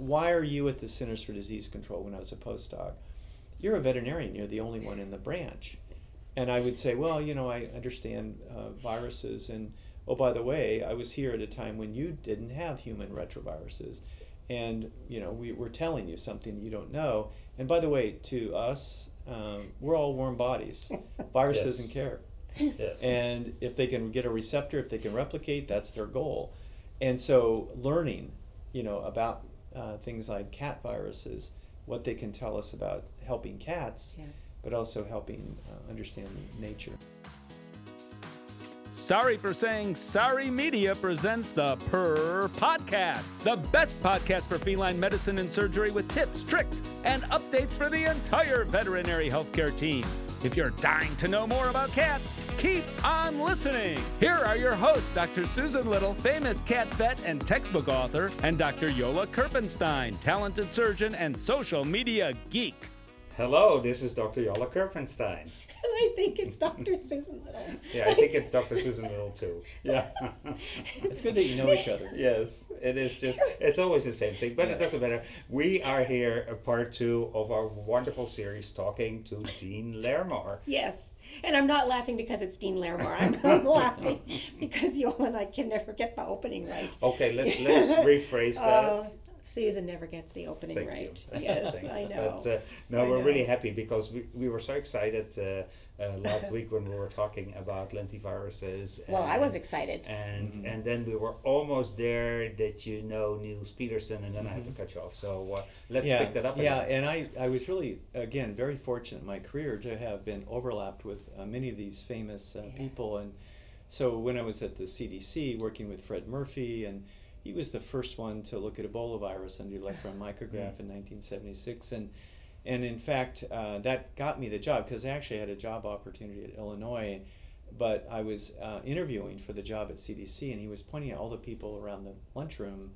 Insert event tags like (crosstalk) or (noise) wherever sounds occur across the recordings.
why are you at the Centers for Disease Control when I was a postdoc? You're a veterinarian. You're the only one in the branch. And I would say, well, you know, I understand uh, viruses. And oh, by the way, I was here at a time when you didn't have human retroviruses. And, you know, we, we're telling you something you don't know. And by the way, to us, um, we're all warm bodies. (laughs) Virus Yes. doesn't care. Yes. And if they can get a receptor, if they can replicate, that's their goal. And so learning, you know, about uh, things like cat viruses, what they can tell us about helping cats, Yeah. but also helping uh, understand nature. Sorry for saying Sorry Media presents the Purr Podcast, the best podcast for feline medicine and surgery with tips, tricks, and updates for the entire veterinary healthcare team. If you're dying to know more about cats, keep on listening. Here are your hosts, Dr. Susan Little, famous cat vet and textbook author, and Dr. Yola Kerpenstein, talented surgeon and social media geek. Hello, this is Dr. Yola Kerpenstein. (laughs) And I think it's Dr. Susan Little. Yeah, I think it's (laughs) Dr. Susan Little too. Yeah. (laughs) It's good that you know each other. yes, it is just, it's always the same thing, but it doesn't matter. We are here, a part two of our wonderful series, talking to Dean Lairmore. Yes. And I'm not laughing because it's Dean Lairmore. I'm, I'm laughing because you and I can never get the opening right. Okay, let's, let's rephrase that. Uh, Susan never gets the opening Thank right. you. Yes, (laughs) I know. But uh, no, I we're really happy because we, we were so excited uh, uh, last (laughs) week when we were talking about lentiviruses. well, I was excited. and Mm-hmm. and then we were almost there that you know Niels Pedersen, and then I had to cut you off. So uh, let's Mm-hmm. yeah, pick that up. Yeah, again. and I, I was really, again, very fortunate in my career to have been overlapped with uh, many of these famous uh, Yeah. people. And so when I was at the CDC working with Fred Murphy, and he was the first one to look at Ebola virus under electron (sighs) micrograph in 1976. And, and in fact, uh, that got me the job because I actually had a job opportunity at Illinois. But I was uh, interviewing for the job at CDC, and he was pointing out all the people around the lunchroom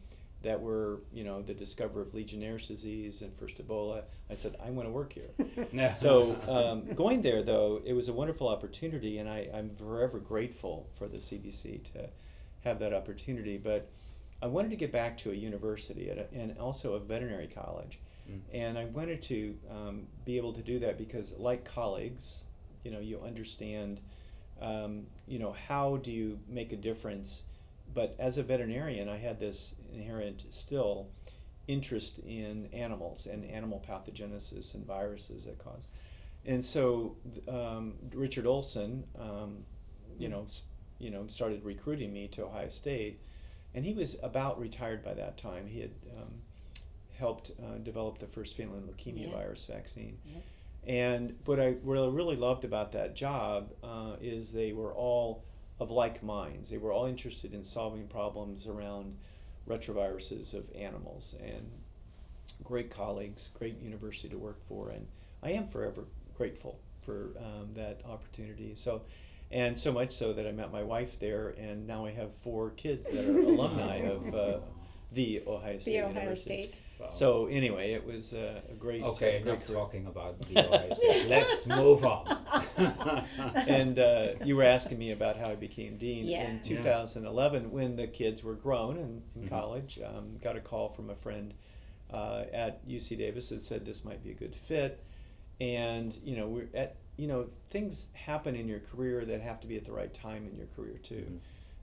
that were, you know, the discoverer of Legionnaire's disease and first Ebola. I said, I want to work here. (laughs) (laughs) So um, going there, though, it was a wonderful opportunity, and I, I'm forever grateful for the CDC to have that opportunity. But I wanted to get back to a university at a, and also a veterinary college. Mm. And I wanted to um, be able to do that because, like colleagues, you know, you understand, um, you know, how do you make a difference? But as a veterinarian, I had this inherent still interest in animals and animal pathogenesis and viruses that cause. And so um, Richard Olsen, um, you know, you know, started recruiting me to Ohio State, and he was about retired by that time. He had um, helped uh, develop the first feline leukemia Yeah. virus vaccine. Yeah. And what I really, really loved about that job uh, is they were all of like minds. They were all interested in solving problems around retroviruses of animals and great colleagues, great university to work for, and I am forever grateful for um, that opportunity. So, and so much so that I met my wife there, and now I have four kids that are alumni of uh, (laughs) the Ohio State the Ohio University. State. Wow. So anyway, it was uh, a great, okay, uh, great enough talking about the Ohio State. (laughs) Let's move on. (laughs) and uh, you were asking me about how I became dean Yeah. in Yeah. 2011 when the kids were grown and in Mhm. college. Um, got a call from a friend uh, at UC Davis that said this might be a good fit, and you know we're at you know things happen in your career that have to be at the right time in your career too. Mhm.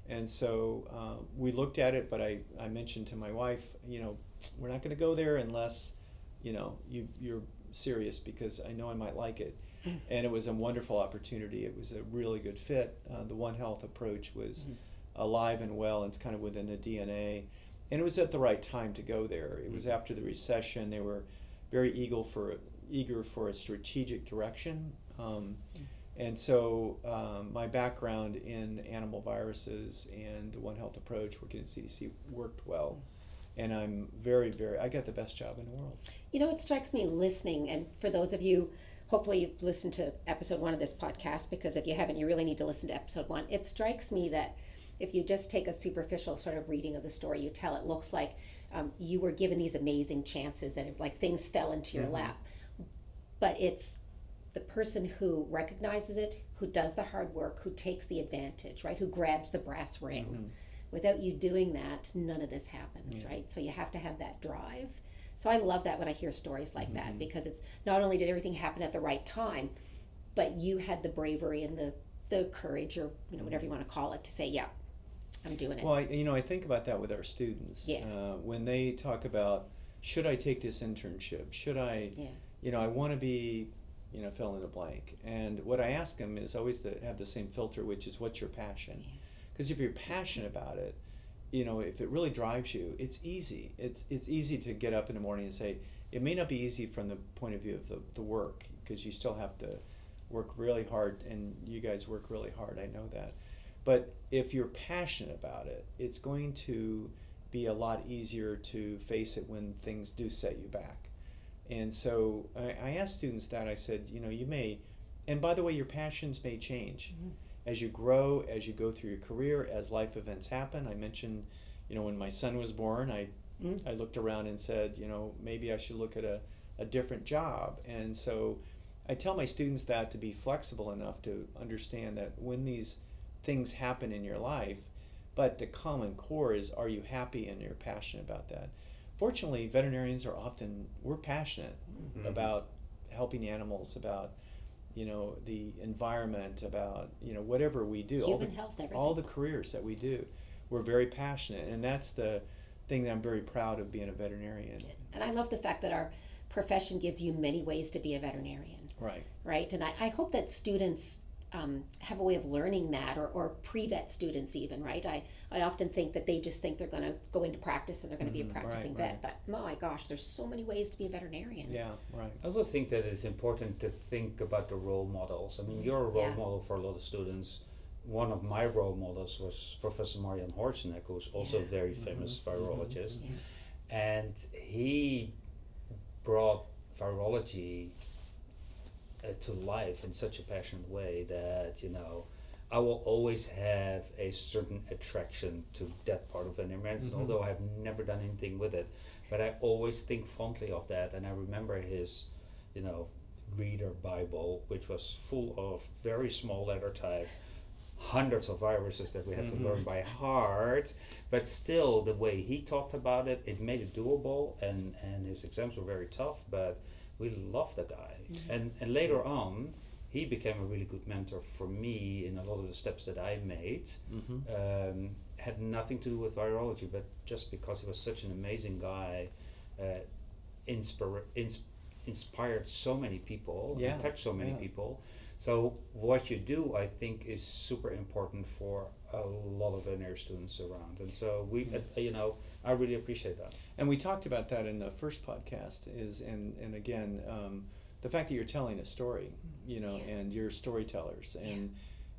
And so uh, we looked at it, but I, I mentioned to my wife, you know, we're not going to go there unless, you know, you, you're serious because I know I might like it. (laughs) and it was a wonderful opportunity. It was a really good fit. Uh, the One Health approach was alive and well, and it's kind of within the DNA. And it was at the right time to go there. It was Mhm. after the recession. They were very eager for eager for a strategic direction. Um, and so um, my background in animal viruses and the One Health approach, working at CDC, worked well. And I'm very, very, I got the best job in the world. You know, it strikes me listening, and for those of you, hopefully you've listened to episode one of this podcast, because if you haven't, you really need to listen to episode one. It strikes me that if you just take a superficial sort of reading of the story you tell, it looks like um, you were given these amazing chances and like things fell into your lap. But it's the person who recognizes it, who does the hard work, who takes the advantage, right? Who grabs the brass ring. without you doing that, none of this happens, right? So you have to have that drive. So I love that when I hear stories like that because it's not only did everything happen at the right time, but you had the bravery and the the courage or you know whatever you want to call it to say, yeah, I'm doing it. Well, I, you know, I think about that with our students. Yeah. Uh, when they talk about, should I take this internship? Should I, Yeah. you know, I want to be, you know, fill in the blank. And what I ask them is always to have the same filter, which is what's your passion? Because if you're passionate about it, you know, if it really drives you, it's easy. It's it's easy to get up in the morning and say, it may not be easy from the point of view of the, the work, because you still have to work really hard, and you guys work really hard. I know that. But if you're passionate about it, it's going to be a lot easier to face it when things do set you back. And so I, I asked students that I said, you know, you may, and by the way, your passions may change mm-hmm. as you grow, as you go through your career, as life events happen. I mentioned, you know, when my son was born, I, mm-hmm. I looked around and said, you know, maybe I should look at a, a different job. And so I tell my students that to be flexible enough to understand that when these things happen in your life, but the common core is are you happy and you're passionate about that? Fortunately, veterinarians are often we're passionate mm-hmm. about helping animals, about you know the environment, about you know whatever we do, all Human the health, all the careers that we do, we're very passionate, and that's the thing that I'm very proud of being a veterinarian. And I love the fact that our profession gives you many ways to be a veterinarian. Right. right? And I, I hope that students um, have a way of learning that, or, or pre-vet students even, right? I, I often think that they just think they're going to go into practice and they're going to be a mm-hmm, practicing right. vet, but my gosh, there's so many ways to be a veterinarian. Yeah. Right. I also think that it's important to think about the role models. I mean, mm-hmm. you're a role Yeah. model for a lot of students. One of my role models was Professor Marian Horzinek, who's also a very mm-hmm. famous virologist. And he brought virology uh, to life in such a passionate way that, you know, I will always have a certain attraction to that part of veterinary medicine, although I have never done anything with it. But I always think fondly of that, and I remember his, you know, reader Bible, which was full of very small letter type, hundreds of viruses that we had to learn by heart. But still, the way he talked about it, it made it doable, and and his exams were very tough, but we loved the guy. And and later on, he became a really good mentor for me in a lot of the steps that I made. Um, had nothing to do with virology, but just because he was such an amazing guy, uh, ins- inspired so many people, Yeah, and touched so many yeah. people. So what you do, I think, is super important for a lot of veterinary students around, and so we, uh, you know, I really appreciate that. And we talked about that in the first podcast. Is and and again, um, the fact that you're telling a story, you know, Yeah. and you're storytellers, and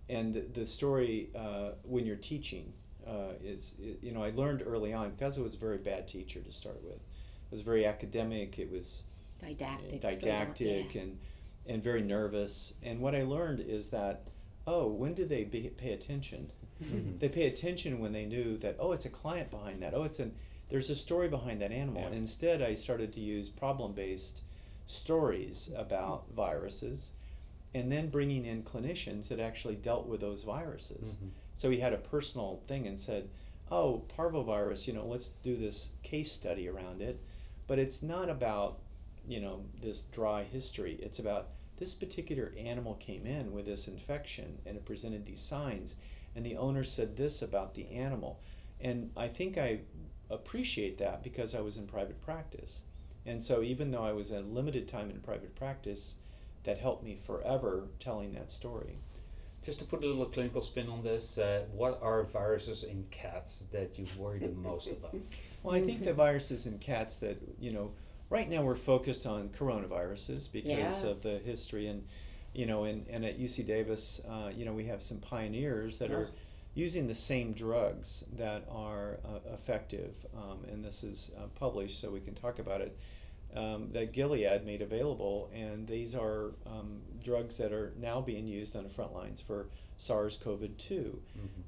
and the- the story uh, when you're teaching uh, is i you know I learned early on because I was a very bad teacher to start with. It was very academic. It was Didactic. straight on, didactic yeah. and and very nervous. And what I learned is that oh, when do they be, pay attention? (laughs) they pay attention when they knew that oh, it's a client behind that. Oh, it's an there's a story behind that animal. Yeah. Instead, I started to use problem based stories about viruses, and then bringing in clinicians that actually dealt with those viruses. Mm-hmm. So he had a personal thing and said, "Oh, parvovirus, you know, let's do this case study around it." But it's not about, you know, this dry history. It's about this particular animal came in with this infection and it presented these signs, and the owner said this about the animal. And I think I appreciate that because I was in private practice. And so even though I was a limited time in private practice, that helped me forever telling that story. Just to put a little clinical spin on this, uh, what are viruses in cats that you worry the most about? (laughs) Well, I think the viruses in cats that, you know, right now we're focused on coronaviruses because Yeah. of the history and, you know, and, and at UC Davis, uh, you know, we have some pioneers that are Oh. Using the same drugs that are uh, effective. Um, and this is uh, published so we can talk about it. Um, that Gilead made available, and these are um, drugs that are now being used on the front lines for SARS-CoV-2.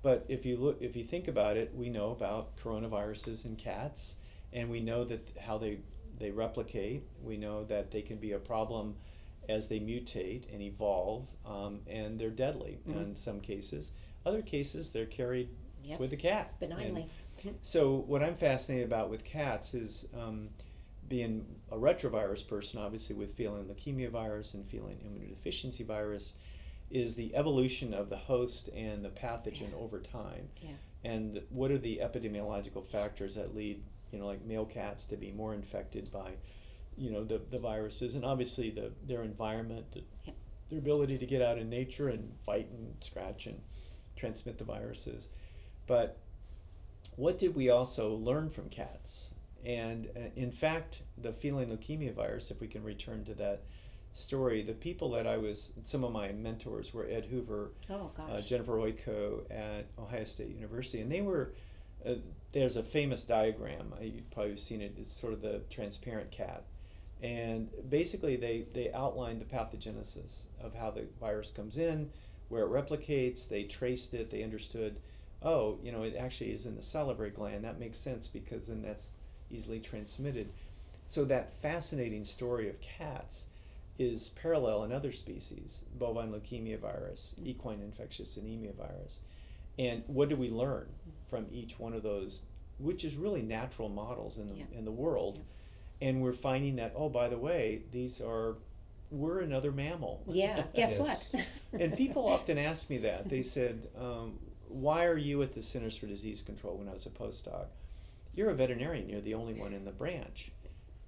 But if you look, if you think about it, we know about coronaviruses in cats, and we know that how they they replicate. We know that they can be a problem as they mutate and evolve, um, and they're deadly in some cases. Other cases, they're carried Yep. with the cat. Benignly. And so what I'm fascinated about with cats is um, being a retrovirus person, obviously with feline leukemia virus and feline immunodeficiency virus, is the evolution of the host and the pathogen Yeah. over time. Yeah. And what are the epidemiological factors that lead, you know, like male cats to be more infected by, you know, the, the viruses and obviously the their environment, Yep. their ability to get out in nature and bite and scratch and transmit the viruses. But what did we also learn from cats? And uh, in fact, the feline leukemia virus, if we can return to that story, the people that I was, some of my mentors were Ed Hoover, Oh uh, Jennifer Royko at Ohio State University, and they were. Uh, there's a famous diagram. You've probably seen it. It's sort of the transparent cat, and basically they they outlined the pathogenesis of how the virus comes in, where it replicates. They traced it. They understood. Oh, you know, it actually is in the salivary gland. That makes sense because then that's easily transmitted. So that fascinating story of cats is parallel in other species bovine leukemia virus, equine infectious anemia virus. And what do we learn from each one of those, which is really natural models in the, Yeah. in the world? And we're finding that, oh, by the way, these are, we're another mammal. yeah. (laughs) Guess what? (laughs) and people often ask me that. They said, um, why are you at the Centers for Disease Control when I was a postdoc? You're a veterinarian, you're the only one in the branch.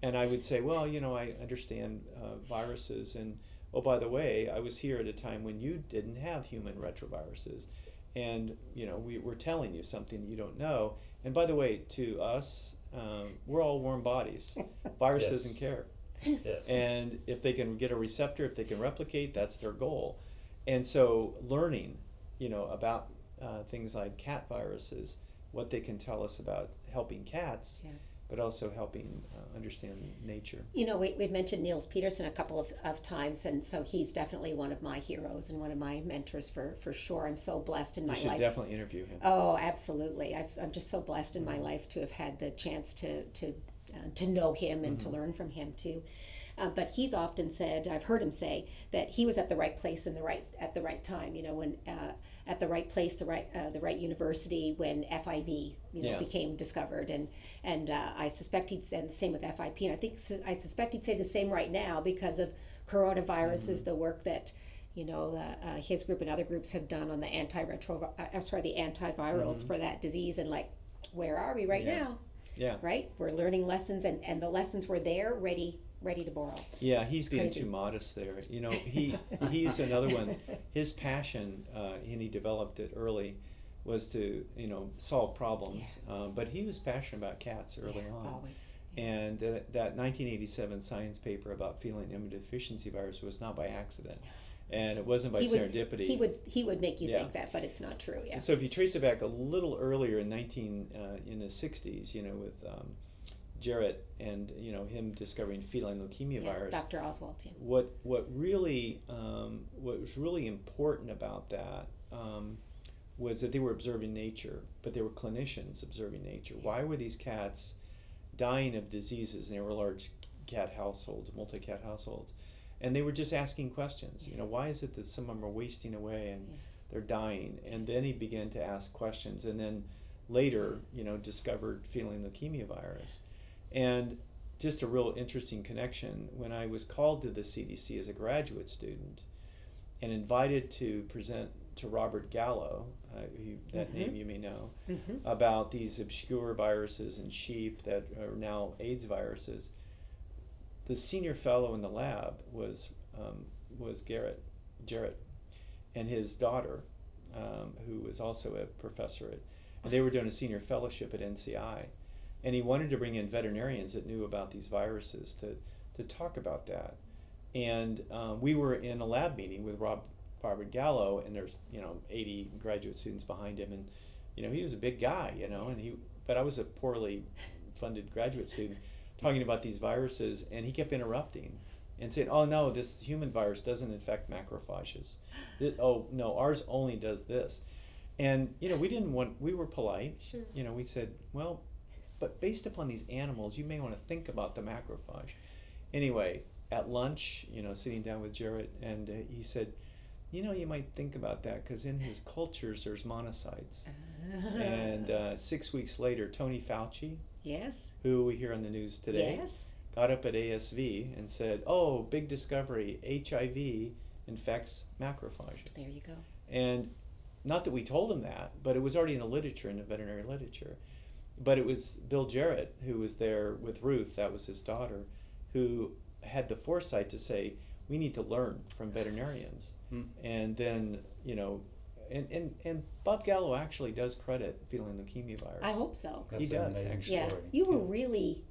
And I would say, well, you know, I understand uh, viruses. And oh, by the way, I was here at a time when you didn't have human retroviruses. And, you know, we, we're telling you something you don't know. And by the way, to us, um, we're all warm bodies. (laughs) Virus Yes. doesn't care Yes. and if they can get a receptor if they can replicate that's their goal and so learning you know about uh, things like cat viruses what they can tell us about helping cats Yeah. but also helping uh, understand nature You know, we, we've mentioned Niels Pedersen a couple of, of times, and so he's definitely one of my heroes and one of my mentors for, for sure. I'm so blessed in you my should life. definitely interview him Oh, absolutely. I've, I'm just so blessed in my life to have had the chance to to uh, to know him and to learn from him too. Uh, but he's often said, I've heard him say that he was at the right place in the right at the right time. You know, when uh, at the right place, the right uh, the right university when FIV you know Yeah. became discovered, and and uh, I suspect he'd say the same with FIP, and I think I suspect he'd say the same right now because of coronavirus is the work that you know, uh, uh, his group and other groups have done on the anti-retro, uh, I'm sorry, the antivirals for that disease, and like, where are we right Yeah. now? Yeah Right, we're learning lessons, and and the lessons were there, ready, ready to borrow. Yeah, he's being too modest there. You know, he he's (laughs) another one. His passion, uh, and he developed it early, was to you know solve problems. Um, but he was passionate about cats early Yeah, on. always. And uh, that 1987 science paper about feline immunodeficiency virus was not by accident, and it wasn't by He would, serendipity. he would he would make you Yeah. think that, but it's not true. Yeah. And so if you trace it back a little earlier in 19 uh, in the 60s, you know, with um, Jarrett and you know him discovering feline leukemia Yeah, virus Dr. Oswald. Yeah. what what really um, what was really important about that um, was that they were observing nature, but they were clinicians observing nature. Why were these cats dying of diseases? And they were large cat households, multi cat households, and they were just asking questions. You know, why is it that some of them are wasting away and Yeah. they're dying? And then he began to ask questions, and then later, you know, discovered feline leukemia virus, and just a real interesting connection when I was called to the CDC as a graduate student and invited to present to Robert Gallo, uh, who, that Mhm. name you may know, Mm-hmm. about these obscure viruses in sheep that are now AIDS viruses. The senior fellow in the lab was um, was Garrett Jarrett, and his daughter, um, who was also a professor at, and they were doing a senior fellowship at NCI, and he wanted to bring in veterinarians that knew about these viruses to to talk about that, and um, we were in a lab meeting with Rob Robert Gallo, and there's you know 80 graduate students behind him, and you know he was a big guy, you know, and he but I was a poorly funded graduate student talking about these viruses, and he kept interrupting and saying, "Oh no, this human virus doesn't infect macrophages. Th- oh no, ours only does this." And you know, we didn't want. We were polite. Sure. You know, we said, "Well, but based upon these animals, you may want to think about the macrophage." Anyway, at lunch, you know, sitting down with Jarrett, and uh, he said, you know, you might think about that because in his cultures there's monocytes. (laughs) and uh, six weeks later, Tony Fauci, yes. who we hear on the news today, Yes. got up at ASV and said, "Oh, big discovery! HIV infects macrophages." There you go. And not that we told him that, but it was already in the literature, in the veterinary literature. But it was Bill Jarrett who was there with Ruth, that was his daughter, who had the foresight to say, we need to learn from veterinarians. Hmm. And then, you know, and, and, and Bob Gallo actually does credit feline leukemia virus. I hope so. That's He does, amazing actually. Yeah, you were Yeah. really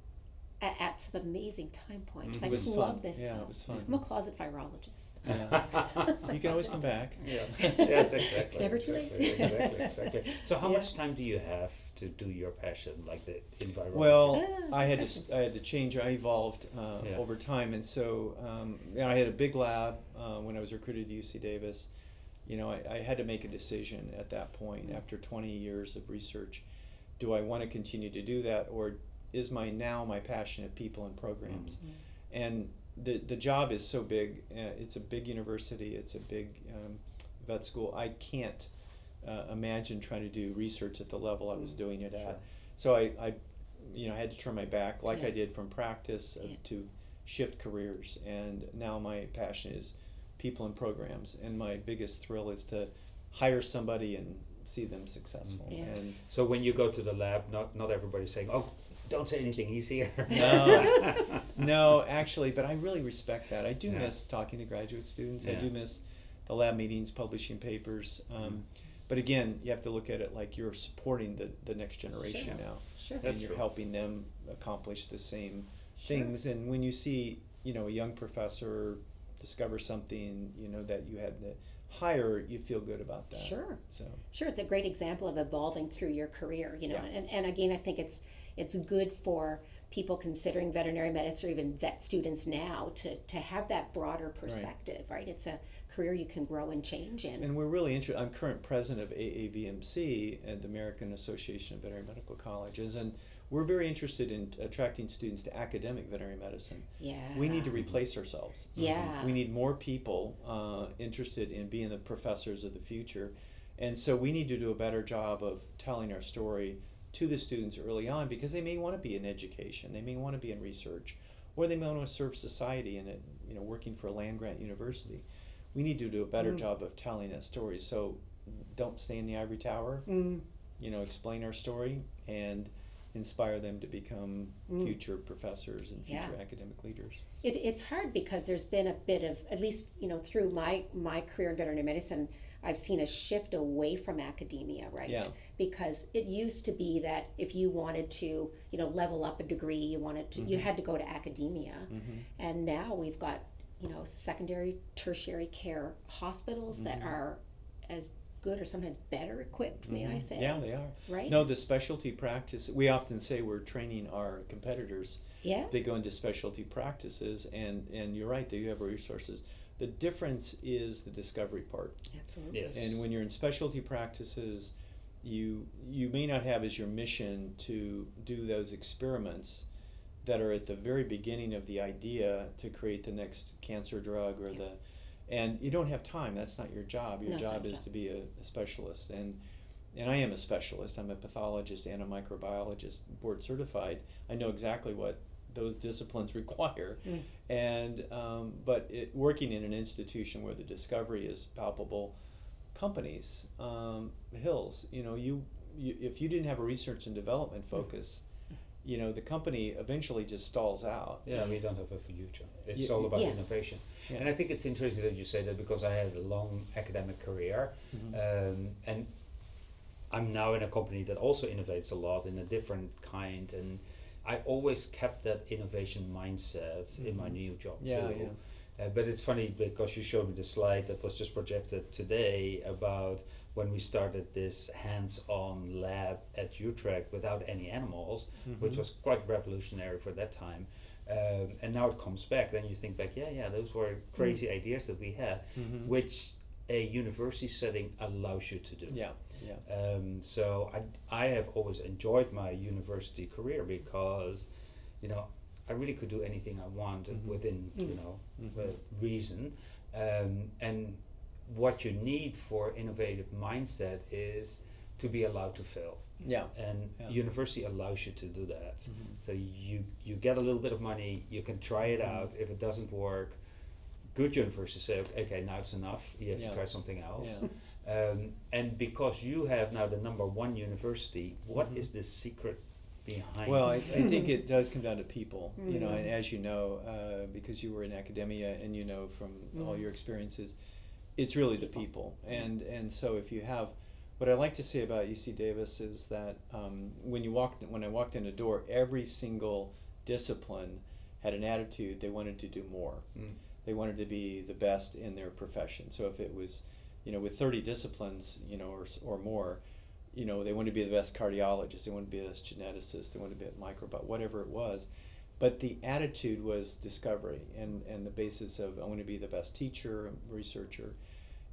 at, at some amazing time points. I It was just fun. love this Yeah, it stuff. was fun. I'm a closet virologist. Yeah. (laughs) you can always come back. (laughs) Yeah. (laughs) yes, exactly. It's never too late. Exactly, exactly, exactly. So, how Yeah. much time do you have to do your passion, like the environment? Well, Ah, I had to question. s- I had to change. I evolved uh, Yeah. over time, and so um, I had a big lab uh, when I was recruited to UC Davis. You know, I, I had to make a decision at that point after 20 years of research. Do I want to continue to do that, or is my now my passion at people and programs? And the the job is so big. Uh, it's a big university. It's a big um, vet school. I can't uh, imagine trying to do research at the level I was doing it at. Sure. So I, I, you know, I had to turn my back, like Yeah. I did from practice, uh, Yeah. to shift careers. And now my passion is people and programs. And my biggest thrill is to hire somebody and see them successful. Yeah. And So when you go to the lab, not not everybody's saying, "Oh, don't say anything. He's here." No. (laughs) no, actually, but I really respect that. I do Yeah. miss talking to graduate students. I do miss the lab meetings, publishing papers. Um, But again, you have to look at it like you're supporting the, the next generation Sure. now. Sure. and That's you're true. helping them accomplish the same Sure. things. And when you see, you know, a young professor discover something, you know, that you had to hire, you feel good about that. Sure. So Sure, it's a great example of evolving through your career, you know. Yeah. And, and again, I think it's it's good for people considering veterinary medicine or even vet students now to, to have that broader perspective, right. It's a career you can grow and change in. And we're really interested. I'm current president of AAVMC and the American Association of Veterinary Medical Colleges, and we're very interested in attracting students to academic veterinary medicine. yeah. We need to replace ourselves. Yeah. We need more people uh, interested in being the professors of the future. And so we need to do a better job of telling our story to the students early on because they may want to be in education, they may want to be in research, or they may want to serve society in it, you know, working for a land grant university. We need to do a better Mm. job of telling that story. So don't stay in the ivory tower, Mm, you know, explain our story and inspire them to become Mm. future professors and future Yeah. academic leaders. It, it's hard because there's been a bit of, at least, you know, through my, my career in veterinary medicine, I've seen a shift away from academia, right? Yeah. Because it used to be that if you wanted to, you know, level up a degree, you wanted to, Mm-hmm. you had to go to academia. And now we've got, you know, secondary, tertiary care hospitals that Mm-hmm. are as good or sometimes better equipped, may I mm-hmm. say? Yeah, they are. Right? No, the specialty practice, we often say we're training our competitors. Yeah. They go into specialty practices, and, and you're right, they have resources. The difference is the discovery part. Absolutely. Yes. And when you're in specialty practices, you you may not have as your mission to do those experiments that are at the very beginning of the idea to create the next cancer drug or the and you don't have time that's not your job. Your No, job is job. to be a, a specialist. And and I am a specialist. I'm a pathologist and a microbiologist board certified. I know exactly what those disciplines (laughs) require. Mm. and um, but it, working in an institution where the discovery is palpable companies um, hills you know you, you if you didn't have a research and development focus you know the company eventually just stalls out Yeah, we don't have a future. It's Yeah, all about yeah. innovation. Yeah. And I think it's interesting that you say that because I had a long academic career, Mhm. um, and I'm now in a company that also innovates a lot in a different kind, and I always kept that innovation mindset in my Mhm. new job Yeah, too. yeah. Uh, but it's funny because you showed me the slide that was just projected today about when we started this hands-on lab at Utrecht without any animals, which Mhm. was quite revolutionary for that time. Um, and now it comes back. Then you think back, yeah, yeah, those were crazy ideas that we had, Mhm. which a university setting allows you to do. yeah yeah Um, so I, I have always enjoyed my university career because, you know, I really could do anything I wanted Mhm. within, you Mm. know, Mhm. uh, reason. Um, and what you need for innovative mindset is to be allowed to fail Yeah. and Yeah. university allows you to do that Mhm. so you you get a little bit of money you can try it Mhm. out if it doesn't work good universities say okay now it's enough you have Yeah. to try something else Yeah. um, and because you have now the number one university what is Mhm. the secret behind Well, I, I think (laughs) it does come down to people, you know, Mhm. and as you know, uh, because you were in academia and you know from all Mhm. your experiences, it's really the people. And and so if you have, what I like to say about UC Davis is that um, when you walked when I walked in the door, every single discipline had an attitude they wanted to do more. Mm. They wanted to be the best in their profession. So if it was, you know, with thirty disciplines, you know, or or more, you know, they wanted to be the best cardiologist, they wanted to be the best geneticist, they wanted to be a microbiologist, whatever it was. But the attitude was discovery and, and the basis of I want to be the best teacher, researcher.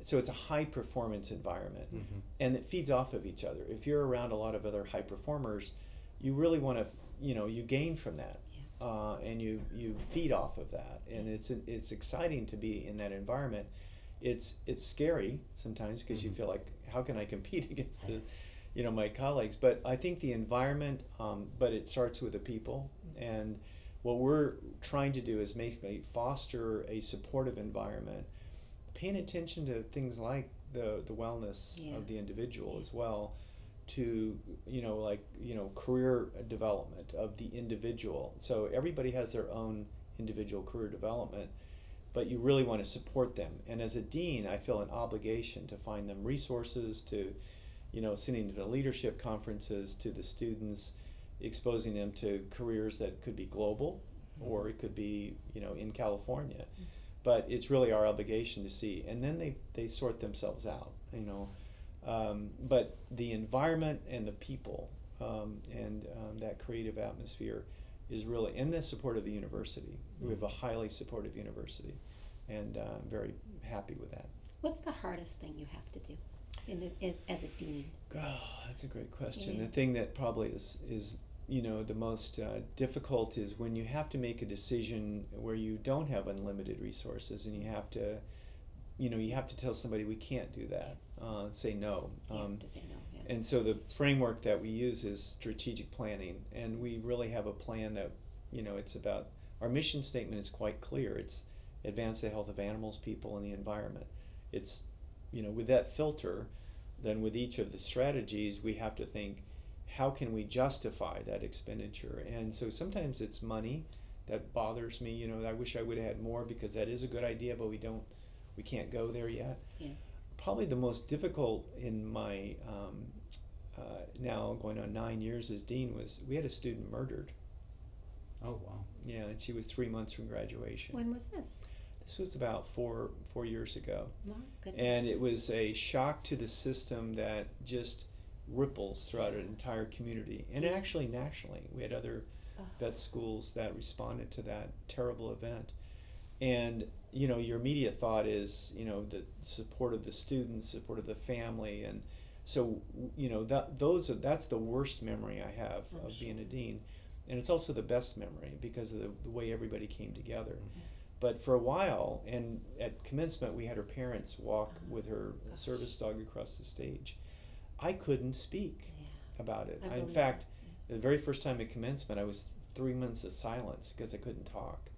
So it's a high performance environment Mhm. and it feeds off of each other. If you're around a lot of other high performers, you really want to, you know, you gain from that, uh, and you you feed off of that, and it's it's exciting to be in that environment. It's it's scary sometimes because you Mhm. feel like how can I compete (laughs) against the, you know, my colleagues. But I think the environment, um, but it starts with the people, and what we're trying to do is make a foster a supportive environment, paying attention to things like the the wellness Yeah. of the individual as well to you know like you know career development of the individual. So everybody has their own individual career development but you really want to support them. And as a dean i feel an obligation to find them resources to you know sending them to leadership conferences to the students exposing them to careers that could be global or it could be you know in california. But it's really our obligation to see. And then they they sort themselves out you know. Um, but the environment and the people um, and um, that creative atmosphere is really and the support of the university. We have a highly supportive university and uh, i'm very happy with that. What's the hardest thing you have to do in a, as, as a dean? Oh, that's a great question. Yeah. The thing that probably is is you know the most uh, difficult is when you have to make a decision where you don't have unlimited resources and you have to, you know, you have to tell somebody we can't do that. Uh, say no. Um, to say no. Yeah. and so the framework that we use is strategic planning, and we really have a plan that, you know, it's about our mission statement is quite clear. It's advance the health of animals, people, and the environment. It's, you know, with that filter, then with each of the strategies, we have to think, how can we justify that expenditure? And so sometimes it's money that bothers me. You know, I wish I would have had more because that is a good idea, but we don't, we can't go there yet yeah. probably the most difficult in my um, uh, now going on nine years as dean was we had a student murdered. oh wow Yeah, and she was three months from graduation. When was this? This was about four four years ago, goodness. and it was a shock to the system that just ripples throughout an entire community and actually nationally. We had other Oh. vet schools that responded to that terrible event. And you know, your immediate thought is, you know, the support of the students, support of the family, and so you know that those are that's the worst memory I have I'm of sure. being a dean, and it's also the best memory because of the, the way everybody came together. Mhm. But for a while, and at commencement, we had her parents walk Oh, with her gosh. service dog across the stage. I couldn't speak yeah. about it. I I in fact, the very first time at commencement, I was three months of silence because I couldn't talk.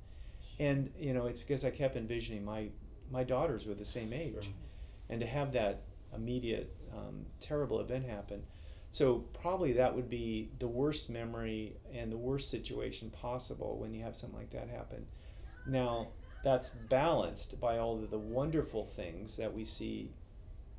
And you know, it's because I kept envisioning my my daughters were the same age, Sure. and to have that immediate um, terrible event happen. So probably that would be the worst memory and the worst situation possible when you have something like that happen. Now that's balanced by all of the wonderful things that we see.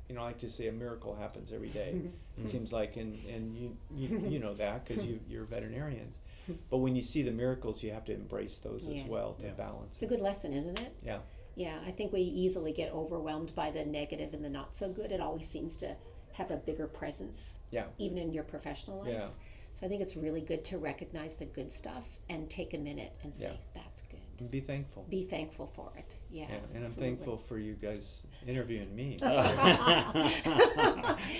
You know, I like to say a miracle happens every day. (laughs) It seems like, and, and you, you, you know that because you, you're veterinarians. (laughs) But when you see the miracles, you have to embrace those as well to Yeah. balance It's a good lesson, isn't it? Yeah. Yeah, I think we easily get overwhelmed by the negative and the not so good. It always seems to have a bigger presence, Yeah. even in your professional life. Yeah. So I think it's really good to recognize the good stuff and take a minute and say, Yeah. that's good. And be thankful. Be thankful for it. Yeah. Yeah. And I'm absolutely. thankful for you guys interviewing me. (laughs) (laughs)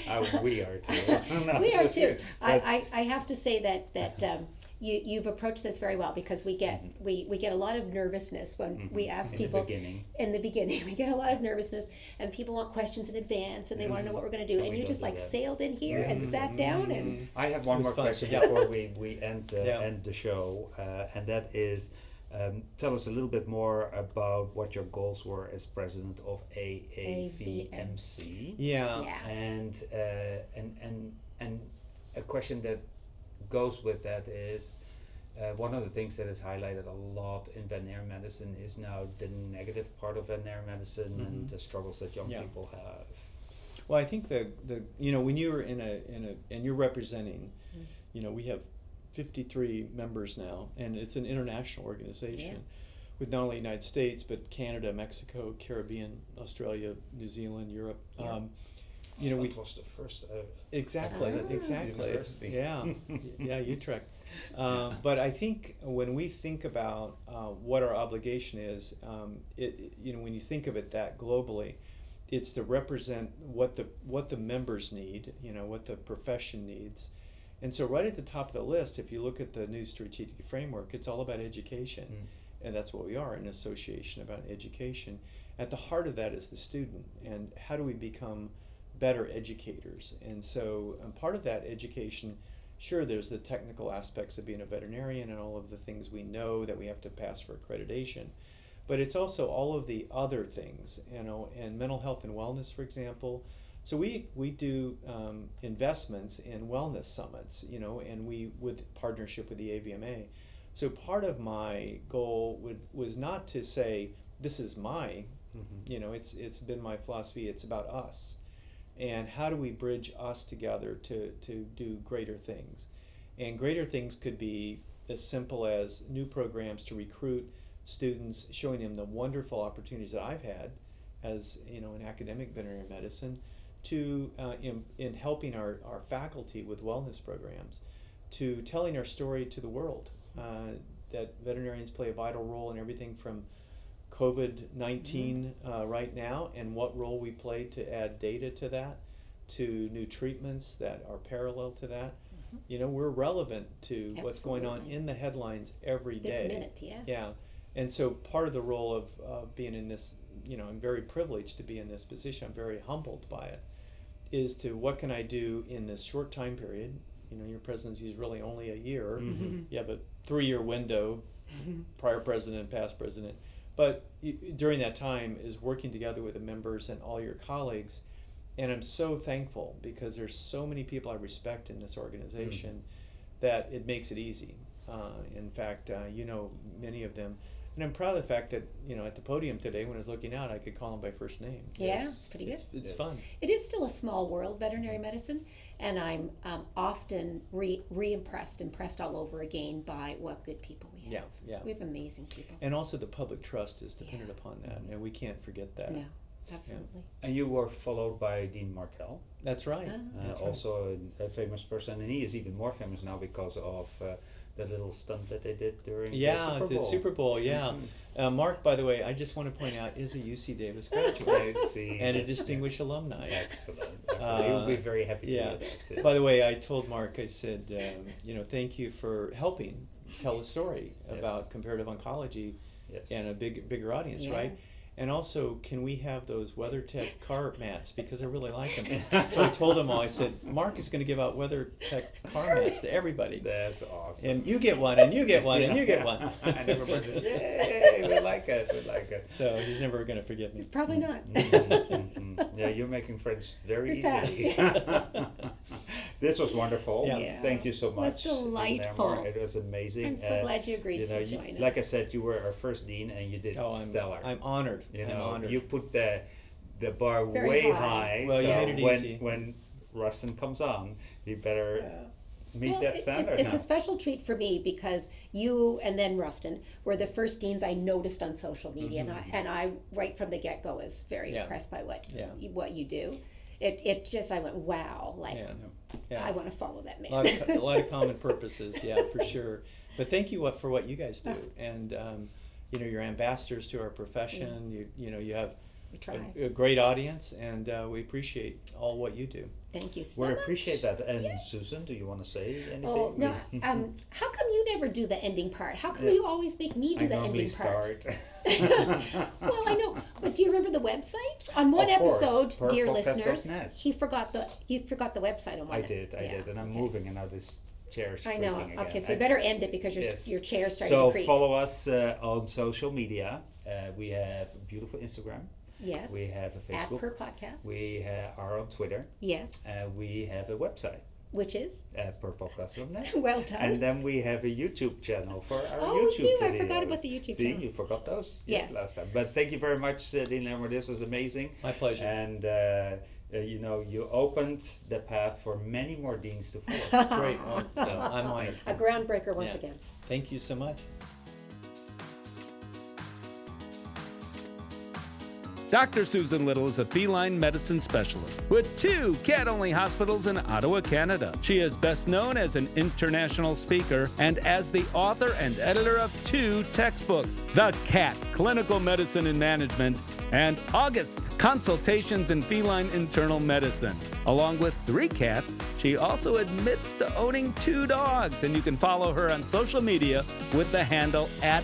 Uh, we are too. (laughs) No, we are too. I, I, I have to say that that um, you you've approached this very well because we get we, we get a lot of nervousness when we ask In the people beginning. in the beginning we get a lot of nervousness and people want questions in advance and they want to know what we're going to do And and you just like that. sailed in here and sat down and I have one more fun. question before we, we end, uh, Yeah. end the show, uh, and that is um, tell us a little bit more about what your goals were as president of AAVMC. Yeah. yeah And, uh, and, and, and a question that goes with that is uh, one of the things that is highlighted a lot in veterinary medicine is now the negative part of veterinary medicine and Mhm. the struggles that young Yeah. people have. Well, I think the the you know when you're in a in a and you're representing, you know we have fifty three members now, and it's an international organization, with not only the United States but Canada, Mexico, Caribbean, Australia, New Zealand, Europe. Yeah. Um, you know we That was the first. Uh, exactly Ah. exactly University. yeah yeah Utrecht. (laughs) Um, but I think when we think about uh, what our obligation is, um, it, it- you know, when you think of it that globally, it's to represent what the what the members need, you know, what the profession needs, and so right at the top of the list, if you look at the new strategic framework, it's all about education, Mm. and that's what we are an association about education. At the heart of that is the student, and how do we become better educators? And so, um, part of that education sure there's the technical aspects of being a veterinarian and all of the things we know that we have to pass for accreditation but it's also all of the other things you know and mental health and wellness for example so we we do um, investments in wellness summits you know and we with partnership with the avma so part of my goal would was not to say this is my mhm. you know it's it's been my philosophy it's about us. And how do we bridge us together to to do greater things? And greater things could be as simple as new programs to recruit students showing them the wonderful opportunities that i've had as you know in academic veterinary medicine to uh, in, in helping our, our faculty with wellness programs to telling our story to the world uh, that veterinarians play a vital role in everything from COVID 19 uh, right now and what role we play to add data to that, to new treatments that are parallel to that. You know, we're relevant to what's going on in the headlines every day. this minute yeah Yeah. And so part of the role of uh, being in this, you know, I'm very privileged to be in this position. I'm very humbled by it. Is to what can I do in this short time period? You know, your presidency is really only a year. You have a three year window, prior president, past president. But during that time is working together with the members and all your colleagues. And I'm so thankful because there's so many people I respect in this organization that it makes it easy. Uh, in fact, uh, you know many of them, and I'm proud of the fact that you know at the podium today when I was looking out, I could call him by first name. yeah Yes. it's pretty good It's, it's Yes. fun. It is still a small world, veterinary medicine, and I'm um, often re re-impressed, impressed all over again by what good people we have. Yeah, yeah. We have amazing people. And also the public trust is dependent Yeah. upon that, and we can't forget that. No, absolutely. And you were followed by Dean Markel, That's right. Ah. uh, That's right. also a, a famous person, and he is even more famous now because of uh, the little stunt that they did during Yeah, the Super the Bowl. Super Bowl. Yeah, (laughs) uh, Mark. By the way, I just want to point out is a UC Davis graduate (laughs) I see. and a distinguished alumni. Excellent. Uh, he will be very happy to yeah. hear that. too. By the way, I told Mark, I said, um, you know, thank you for helping tell a story Yes. about comparative oncology yes. and a big, bigger audience, Yeah. right? And also, can we have those WeatherTech car mats because I really like them. So I told them all. I said, Mark is going to give out WeatherTech car mats to everybody, That's awesome. and you get one, and you get one, and you get one. (laughs) and everybody said, Yay, we like it, we like it. So he's never going to forget me. Probably not. Mhm. yeah, you're making friends very Very easily. (laughs) this was wonderful. Yeah. Yeah. Thank you so It was much. delightful. Emmer. It was amazing. I'm so Uh, glad you agreed you know, to you- join like I said, you were our first dean, and you did Oh, I'm, stellar. I'm honored. You I'm know, honored. you put the the bar Very way high. high. Well, you made it when, easy. When Rustin comes on, you better meet Well, that it- standard. It, it's now. a special treat for me because you and then Rustin were the first deans I noticed on social media, and I and I right from the get go was very Mm-hmm. Yeah. impressed by what Yeah. you, what you do. It it just I went wow, like yeah. Yeah. I want to follow that a man. lot of, (laughs) a lot of common purposes, yeah, for sure. But thank you for what you guys do, and um, you know, you're ambassadors to our profession. You you know, you have a, a great audience, and uh, we appreciate all what you do. Thank you so we much. appreciate that. And Yes. Susan, do you want to say anything? Oh no! (laughs) Um, how come you never do the ending part? How come Yeah. you always make me do I the ending part? start. (laughs) (laughs) Well, I know, but do you remember the website? On one course, episode, dear listeners, he forgot the he forgot the website on one. I did, I yeah, did, and I'm okay. moving, and now this chair is I know. creaking again. Okay, so we better end it because your Yes. your chair started So to creak. So follow us uh, on social media. Uh, we have a beautiful Instagram. yes. We have a At Facebook. per podcast. We uh, are on Twitter. yes. Uh, we have a website Which is at purplepodcast.net. (laughs) well done. And then we have a YouTube channel for our Oh, we YouTube do. I forgot about the YouTube See, channel. you forgot those? Yes. Last time. But thank you very much, uh, Dean Lammer. This was amazing. My pleasure. And, uh, you know, you opened the path for many more deans to follow. (laughs) Great. Well, (laughs) so I'm like, a groundbreaker once Yeah. again. thank you so much. Dr. Susan Little is a feline medicine specialist with two cat only hospitals in Ottawa, Canada. She is best known as an international speaker and as the author and editor of two textbooks The Cat Clinical Medicine and Management and August Consultations in Feline Internal Medicine. Along with three cats, she also admits to owning two dogs, and you can follow her on social media with the handle at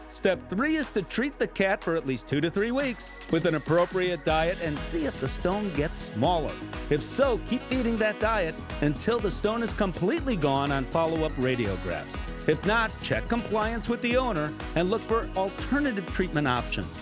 Step three is to treat the cat for at least two to three weeks with an appropriate diet and see if the stone gets smaller. If so, keep feeding that diet until the stone is completely gone on follow up radiographs. If not, check compliance with the owner and look for alternative treatment options.